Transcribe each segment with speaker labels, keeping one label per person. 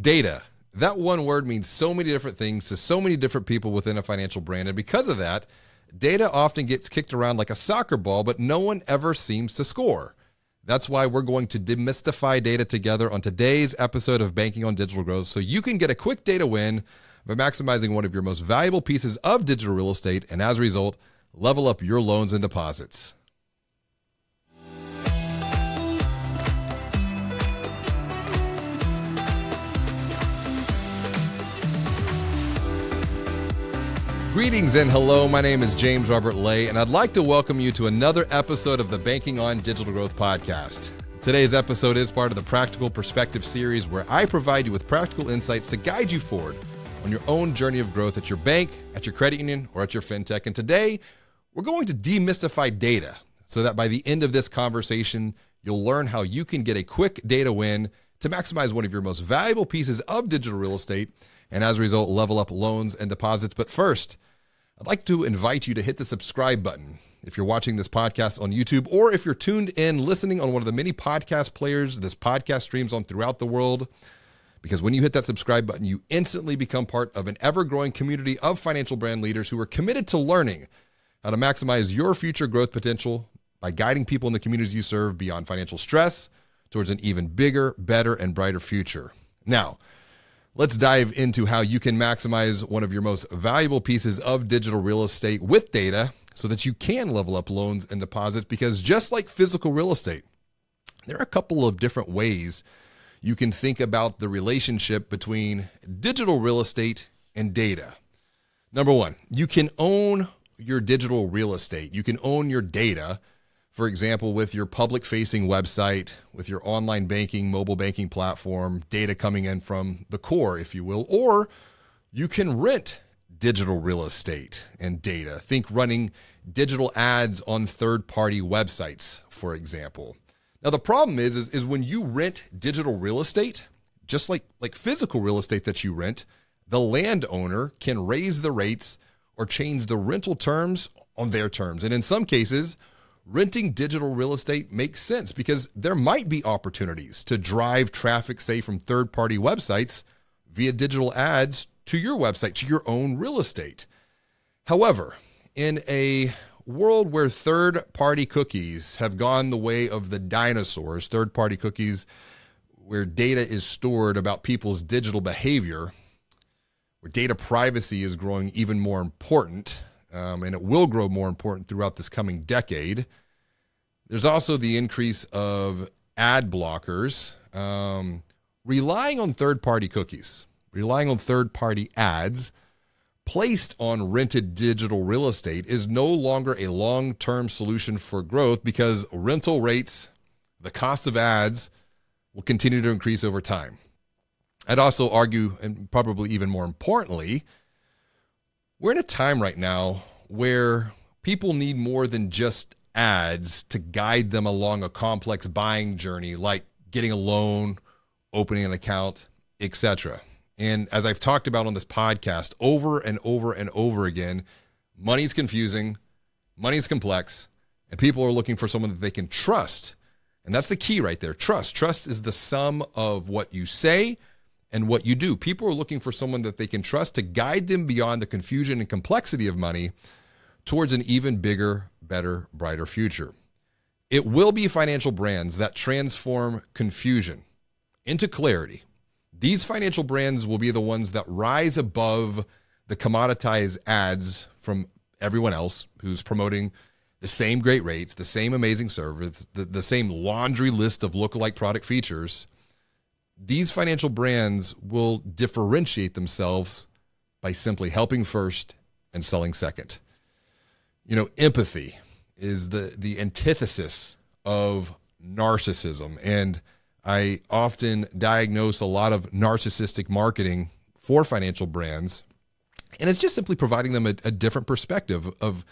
Speaker 1: Data. That one word means so many different things to so many different people within a financial brand. And because of that, data often gets kicked around like a soccer ball, but no one ever seems to score. That's why we're going to demystify data together on today's episode of Banking on Digital Growth so you can get a quick data win by maximizing one of your most valuable pieces of digital real estate and as a result, level up your loans and deposits. Greetings and hello. My name is James Robert Lay, and I'd like to welcome you to another episode of the Banking on Digital Growth podcast. Today's episode is part of the Practical Perspective series, where I provide you with practical insights to guide you forward on your own journey of growth at your bank, at your credit union, or at your fintech. And today, we're going to demystify data so that by the end of this conversation, you'll learn how you can get a quick data win to maximize one of your most valuable pieces of digital real estate and as a result, level up loans and deposits. But first, I'd like to invite you to hit the subscribe button if you're watching this podcast on YouTube or if you're tuned in listening on one of the many podcast players this podcast streams on throughout the world. Because when you hit that subscribe button, you instantly become part of an ever growing community of financial brand leaders who are committed to learning how to maximize your future growth potential by guiding people in the communities you serve beyond financial stress towards an even bigger, better, and brighter future. Now, Let's dive into how you can maximize one of your most valuable pieces of digital real estate with data so that you can level up loans and deposits. Because just like physical real estate, there are a couple of different ways you can think about the relationship between digital real estate and data. Number one, you can own your digital real estate, you can own your data for example, with your public facing website, with your online banking, mobile banking platform, data coming in from the core, if you will, or you can rent digital real estate and data. Think running digital ads on third party websites, for example. Now, the problem is, is, is when you rent digital real estate, just like, like physical real estate that you rent, the landowner can raise the rates or change the rental terms on their terms. And in some cases, renting digital real estate makes sense because there might be opportunities to drive traffic, say, from third party websites via digital ads to your website, to your own real estate. However, in a world where third party cookies have gone the way of the dinosaurs, third party cookies where data is stored about people's digital behavior, where data privacy is growing even more important, um, and it will grow more important throughout this coming decade. There's also the increase of ad blockers, um, relying on third party cookies, relying on third party ads placed on rented digital real estate is no longer a long term solution for growth because rental rates, the cost of ads, will continue to increase over time. I'd also argue, and probably even more importantly, we're in a time right now where people need more than just ads to guide them along a complex buying journey like getting a loan, opening an account, etc. And as I've talked about on this podcast over and over and over again, money's confusing, money's complex, and people are looking for someone that they can trust. And that's the key right there. Trust. Trust is the sum of what you say and what you do. People are looking for someone that they can trust to guide them beyond the confusion and complexity of money towards an even bigger, better, brighter future. It will be financial brands that transform confusion into clarity. These financial brands will be the ones that rise above the commoditized ads from everyone else who's promoting the same great rates, the same amazing service, the, the same laundry list of lookalike product features these financial brands will differentiate themselves by simply helping first and selling second. You know, empathy is the the antithesis of narcissism. And I often diagnose a lot of narcissistic marketing for financial brands and it's just simply providing them a, a different perspective of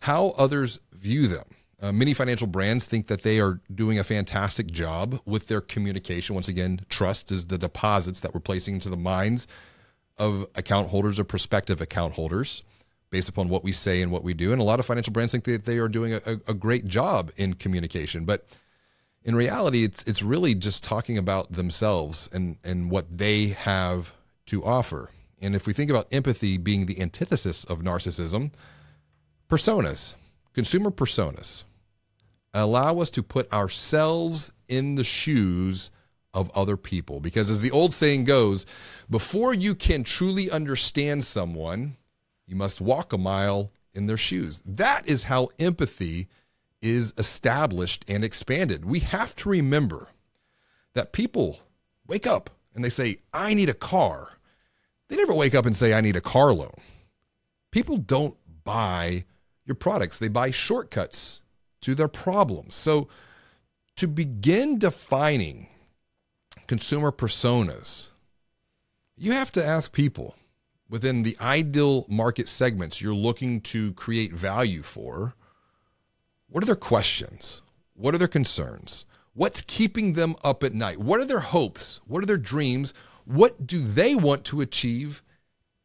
Speaker 1: how others view them. Uh, many financial brands think that they are doing a fantastic job with their communication. Once again, trust is the deposits that we're placing into the minds of account holders or prospective account holders based upon what we say and what we do. And a lot of financial brands think that they are doing a, a great job in communication. But in reality, it's it's really just talking about themselves and and what they have to offer. And if we think about empathy being the antithesis of narcissism, personas, consumer personas, allow us to put ourselves in the shoes of other people. Because as the old saying goes, before you can truly understand someone, you must walk a mile in their shoes. That is how empathy is established and expanded. We have to remember that people wake up and they say, I need a car. They never wake up and say, I need a car loan. People don't buy your products, they buy shortcuts to their problems. So, to begin defining consumer personas, you have to ask people within the ideal market segments you're looking to create value for what are their questions? What are their concerns? What's keeping them up at night? What are their hopes? What are their dreams? What do they want to achieve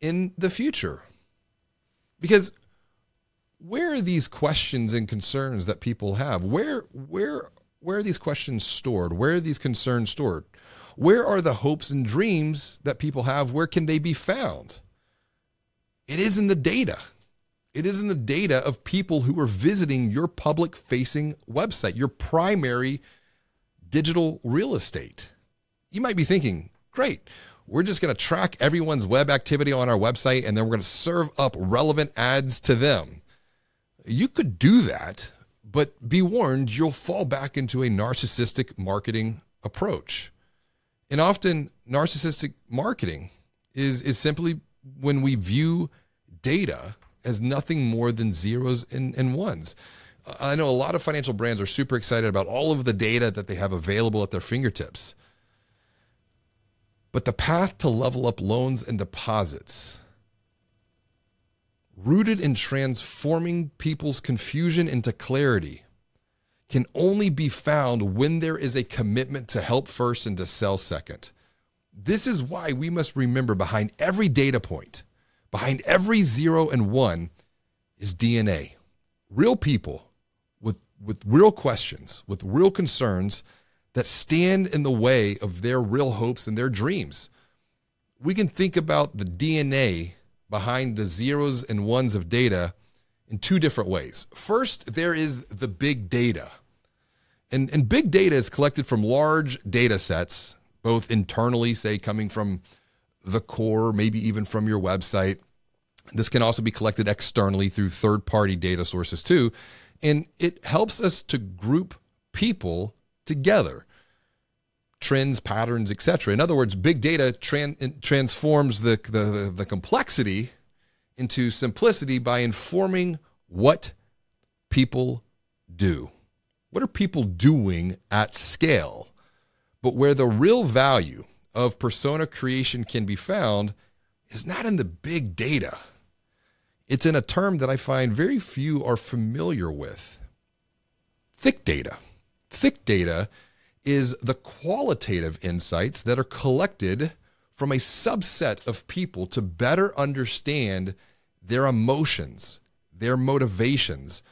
Speaker 1: in the future? Because where are these questions and concerns that people have? Where where where are these questions stored? Where are these concerns stored? Where are the hopes and dreams that people have? Where can they be found? It is in the data. It is in the data of people who are visiting your public facing website, your primary digital real estate. You might be thinking, great, we're just going to track everyone's web activity on our website and then we're going to serve up relevant ads to them. You could do that, but be warned, you'll fall back into a narcissistic marketing approach. And often, narcissistic marketing is, is simply when we view data as nothing more than zeros and, and ones. I know a lot of financial brands are super excited about all of the data that they have available at their fingertips. But the path to level up loans and deposits rooted in transforming people's confusion into clarity, can only be found when there is a commitment to help first and to sell second. This is why we must remember behind every data point, behind every zero and one, is DNA. Real people with, with real questions, with real concerns that stand in the way of their real hopes and their dreams. We can think about the DNA behind the zeros and ones of data in two different ways. First, there is the big data. And, and big data is collected from large data sets, both internally, say, coming from the core, maybe even from your website. This can also be collected externally through third party data sources, too. And it helps us to group people together trends, patterns, etc. In other words, big data tran- transforms the, the, the complexity into simplicity by informing what people do. What are people doing at scale? But where the real value of persona creation can be found is not in the big data. It's in a term that I find very few are familiar with thick data. Thick data is the qualitative insights that are collected from a subset of people to better understand their emotions, their motivations,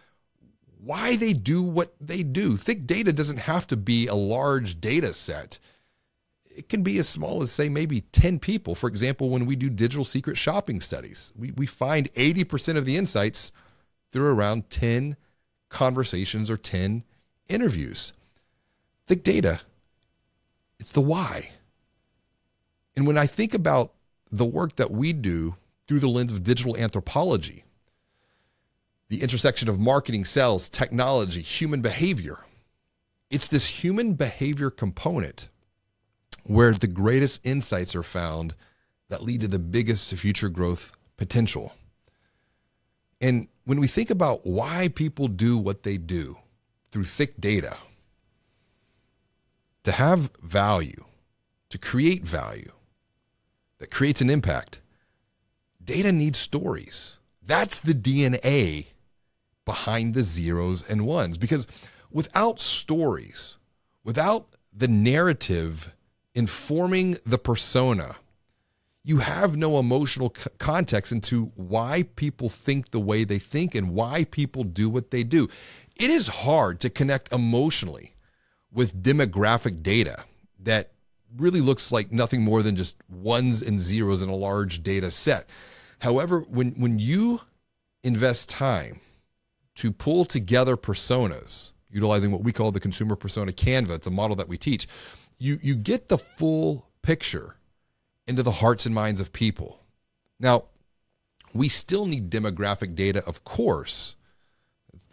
Speaker 1: why they do what they do. Thick data doesn't have to be a large data set. It can be as small as, say, maybe 10 people. For example, when we do digital secret shopping studies, we, we find 80% of the insights through around 10 conversations or 10 interviews. Thick data, it's the why. And when I think about the work that we do through the lens of digital anthropology, the intersection of marketing, sales, technology, human behavior, it's this human behavior component where the greatest insights are found that lead to the biggest future growth potential. And when we think about why people do what they do through thick data, to have value, to create value that creates an impact, data needs stories. That's the DNA behind the zeros and ones. Because without stories, without the narrative informing the persona, you have no emotional c- context into why people think the way they think and why people do what they do. It is hard to connect emotionally with demographic data that really looks like nothing more than just ones and zeros in a large data set. However, when, when you invest time to pull together personas, utilizing what we call the consumer persona Canva, it's a model that we teach, you, you get the full picture into the hearts and minds of people. Now, we still need demographic data, of course.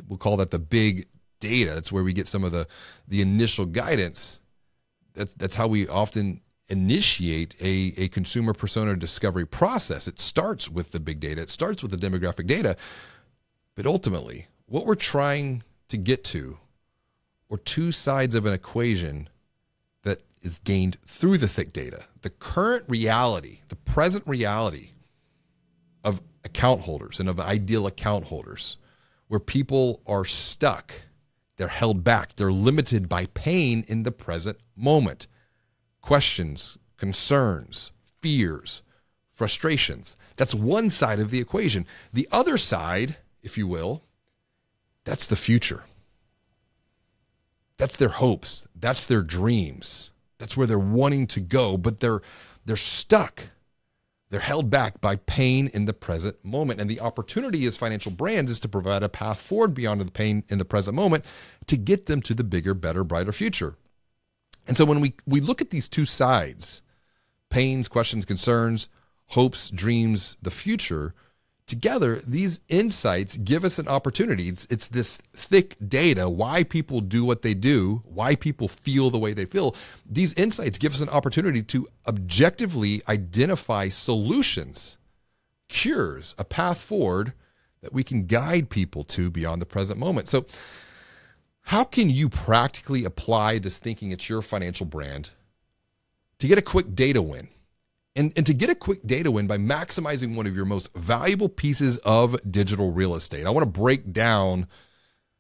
Speaker 1: We'll call that the big data. That's where we get some of the, the initial guidance. That's, that's how we often initiate a, a consumer persona discovery process. It starts with the big data, it starts with the demographic data. But ultimately, what we're trying to get to are two sides of an equation that is gained through the thick data. The current reality, the present reality of account holders and of ideal account holders, where people are stuck, they're held back, they're limited by pain in the present moment. Questions, concerns, fears, frustrations. That's one side of the equation. The other side, if you will, that's the future. That's their hopes. That's their dreams. That's where they're wanting to go, but they're they're stuck they're held back by pain in the present moment. And the opportunity as financial brands is to provide a path forward beyond the pain in the present moment to get them to the bigger, better, brighter future. And so when we, we look at these two sides pains, questions, concerns, hopes, dreams, the future together, these insights give us an opportunity. It's, it's this thick data, why people do what they do, why people feel the way they feel. These insights give us an opportunity to objectively identify solutions, cures, a path forward that we can guide people to beyond the present moment. So, how can you practically apply this thinking at your financial brand to get a quick data win? And, and to get a quick data win by maximizing one of your most valuable pieces of digital real estate. I want to break down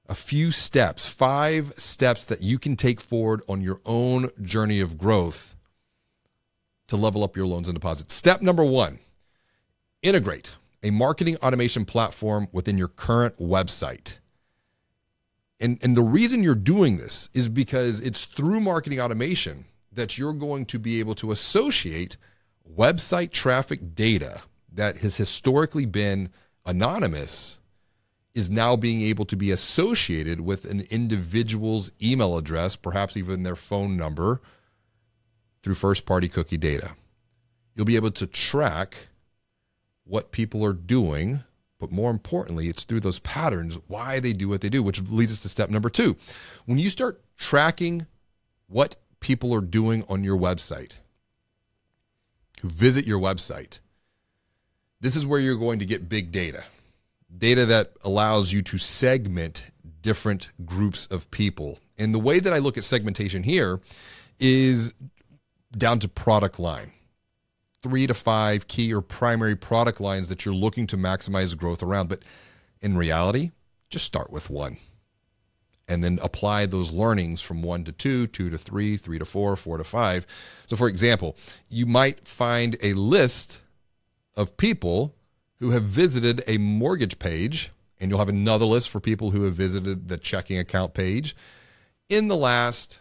Speaker 1: a few steps, five steps that you can take forward on your own journey of growth to level up your loans and deposits. Step number one integrate a marketing automation platform within your current website. And, and the reason you're doing this is because it's through marketing automation that you're going to be able to associate website traffic data that has historically been anonymous is now being able to be associated with an individual's email address, perhaps even their phone number, through first party cookie data. You'll be able to track what people are doing, but more importantly, it's through those patterns why they do what they do, which leads us to step number two. When you start tracking what people are doing on your website, who visit your website. This is where you're going to get big data, data that allows you to segment different groups of people. And the way that I look at segmentation here is down to product line. Three to five key or primary product lines that you're looking to maximize growth around. But in reality, just start with one and then apply those learnings from one to two, two to three, three to four, four to five. So, for example, you might find a list of people who have visited a mortgage page, and you'll have another list for people who have visited the checking account page in the last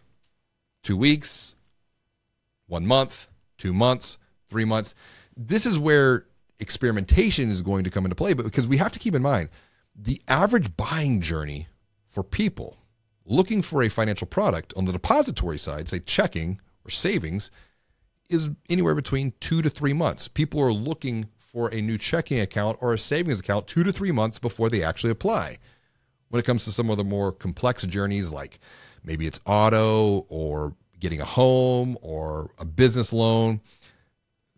Speaker 1: two weeks, one month, two months, three months. This is where experimentation is going to come into play, but because we have to keep in mind the average buying journey for people looking for a financial product on the depository side, say checking or savings, is anywhere between two to three months. People are looking for a new checking account or a savings account two to three months before they actually apply. When it comes to some of the more complex journeys, like maybe it's auto or getting a home or a business loan,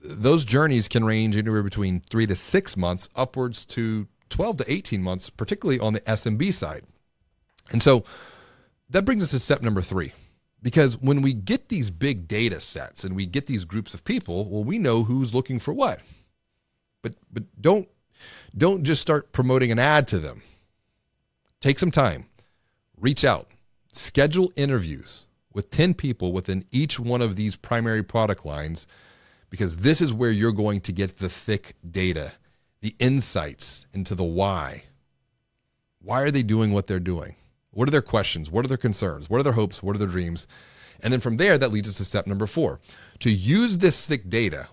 Speaker 1: those journeys can range anywhere between three to six months upwards to 12 to 18 months, particularly on the SMB side. And so that brings us to step number three. Because when we get these big data sets and we get these groups of people, well, we know who's looking for what. But but don't don't just start promoting an ad to them. Take some time. Reach out. Schedule interviews with 10 people within each one of these primary product lines because this is where you're going to get the thick data, the insights into the why. Why are they doing what they're doing? What are their questions? What are their concerns? What are their hopes? What are their dreams? And then from there, that leads us to step number four to use this thick data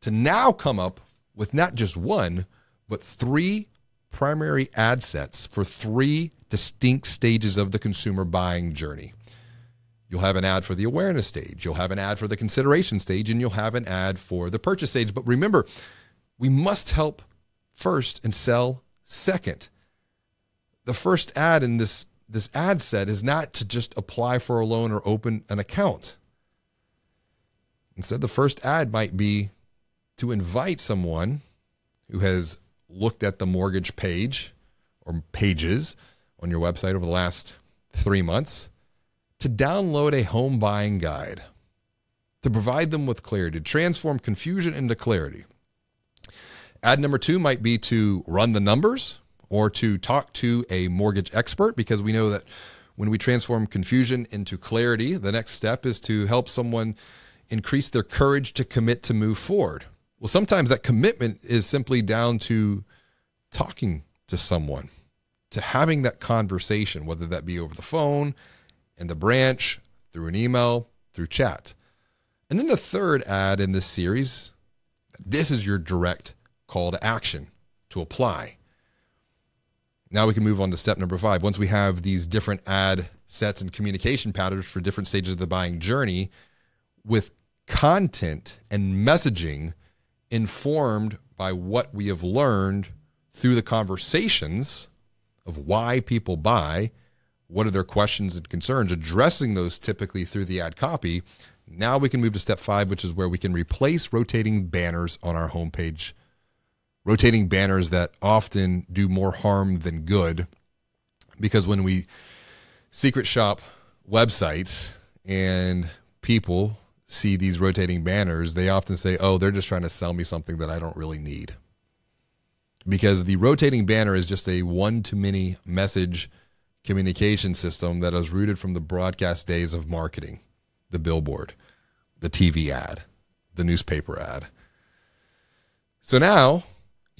Speaker 1: to now come up with not just one, but three primary ad sets for three distinct stages of the consumer buying journey. You'll have an ad for the awareness stage, you'll have an ad for the consideration stage, and you'll have an ad for the purchase stage. But remember, we must help first and sell second. The first ad in this this ad set is not to just apply for a loan or open an account. Instead, the first ad might be to invite someone who has looked at the mortgage page or pages on your website over the last three months to download a home buying guide to provide them with clarity, to transform confusion into clarity. Ad number two might be to run the numbers or to talk to a mortgage expert because we know that when we transform confusion into clarity, the next step is to help someone increase their courage to commit to move forward. Well, sometimes that commitment is simply down to talking to someone, to having that conversation, whether that be over the phone, in the branch, through an email, through chat. And then the third ad in this series, this is your direct call to action to apply. Now we can move on to step number five. Once we have these different ad sets and communication patterns for different stages of the buying journey with content and messaging informed by what we have learned through the conversations of why people buy, what are their questions and concerns, addressing those typically through the ad copy. Now we can move to step five, which is where we can replace rotating banners on our homepage rotating banners that often do more harm than good. Because when we secret shop websites and people see these rotating banners, they often say, oh, they're just trying to sell me something that I don't really need. Because the rotating banner is just a one to many message communication system that is rooted from the broadcast days of marketing the billboard, the TV ad, the newspaper ad. So now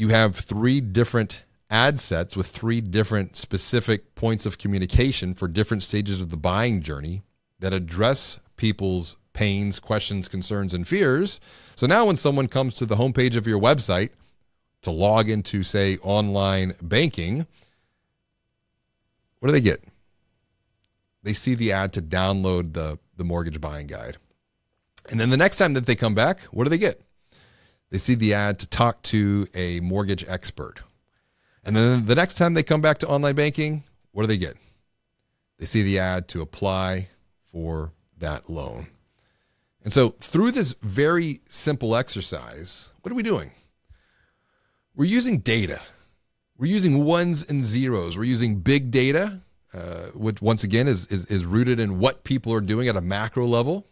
Speaker 1: you have three different ad sets with three different specific points of communication for different stages of the buying journey that address people's pains, questions, concerns, and fears. So now when someone comes to the homepage of your website to log into, say, online banking, what do they get? They see the ad to download the, the mortgage buying guide. And then the next time that they come back, what do they get? They see the ad to talk to a mortgage expert. And then the next time they come back to online banking, what do they get? They see the ad to apply for that loan. And so, through this very simple exercise, what are we doing? We're using data. We're using ones and zeros. We're using big data, uh, which once again is, is, is rooted in what people are doing at a macro level.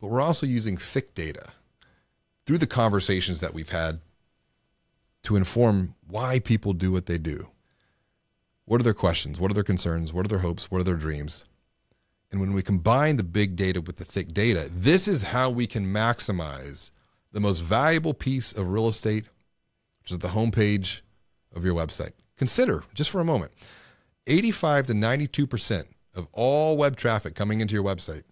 Speaker 1: But we're also using thick data through the conversations that we've had to inform why people do what they do. What are their questions? What are their concerns? What are their hopes? What are their dreams? And when we combine the big data with the thick data, this is how we can maximize the most valuable piece of real estate, which is the homepage of your website. Consider just for a moment 85 to 92% of all web traffic coming into your website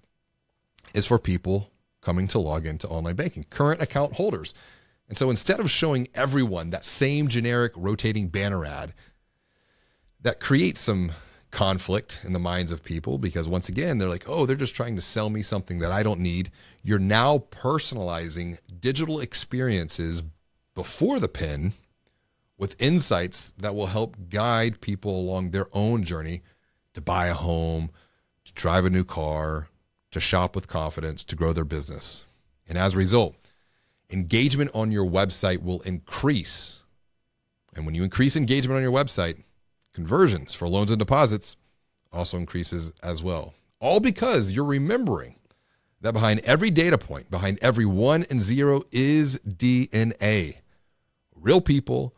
Speaker 1: is for people coming to log into online banking, current account holders. And so instead of showing everyone that same generic rotating banner ad, that creates some conflict in the minds of people because once again, they're like, oh, they're just trying to sell me something that I don't need. You're now personalizing digital experiences before the pin with insights that will help guide people along their own journey to buy a home, to drive a new car, to shop with confidence, to grow their business. And as a result, engagement on your website will increase. And when you increase engagement on your website, conversions for loans and deposits also increases as well. All because you're remembering that behind every data point, behind every one and zero is DNA. Real people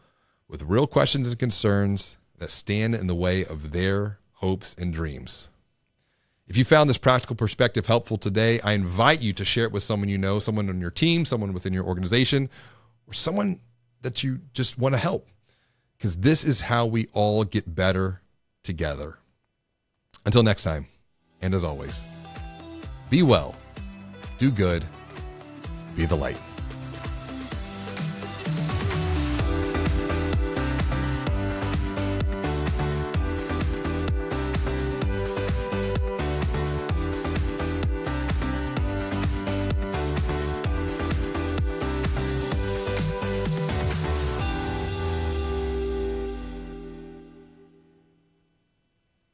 Speaker 1: with real questions and concerns that stand in the way of their hopes and dreams. If you found this practical perspective helpful today, I invite you to share it with someone you know, someone on your team, someone within your organization, or someone that you just want to help. Because this is how we all get better together. Until next time, and as always, be well, do good, be the light.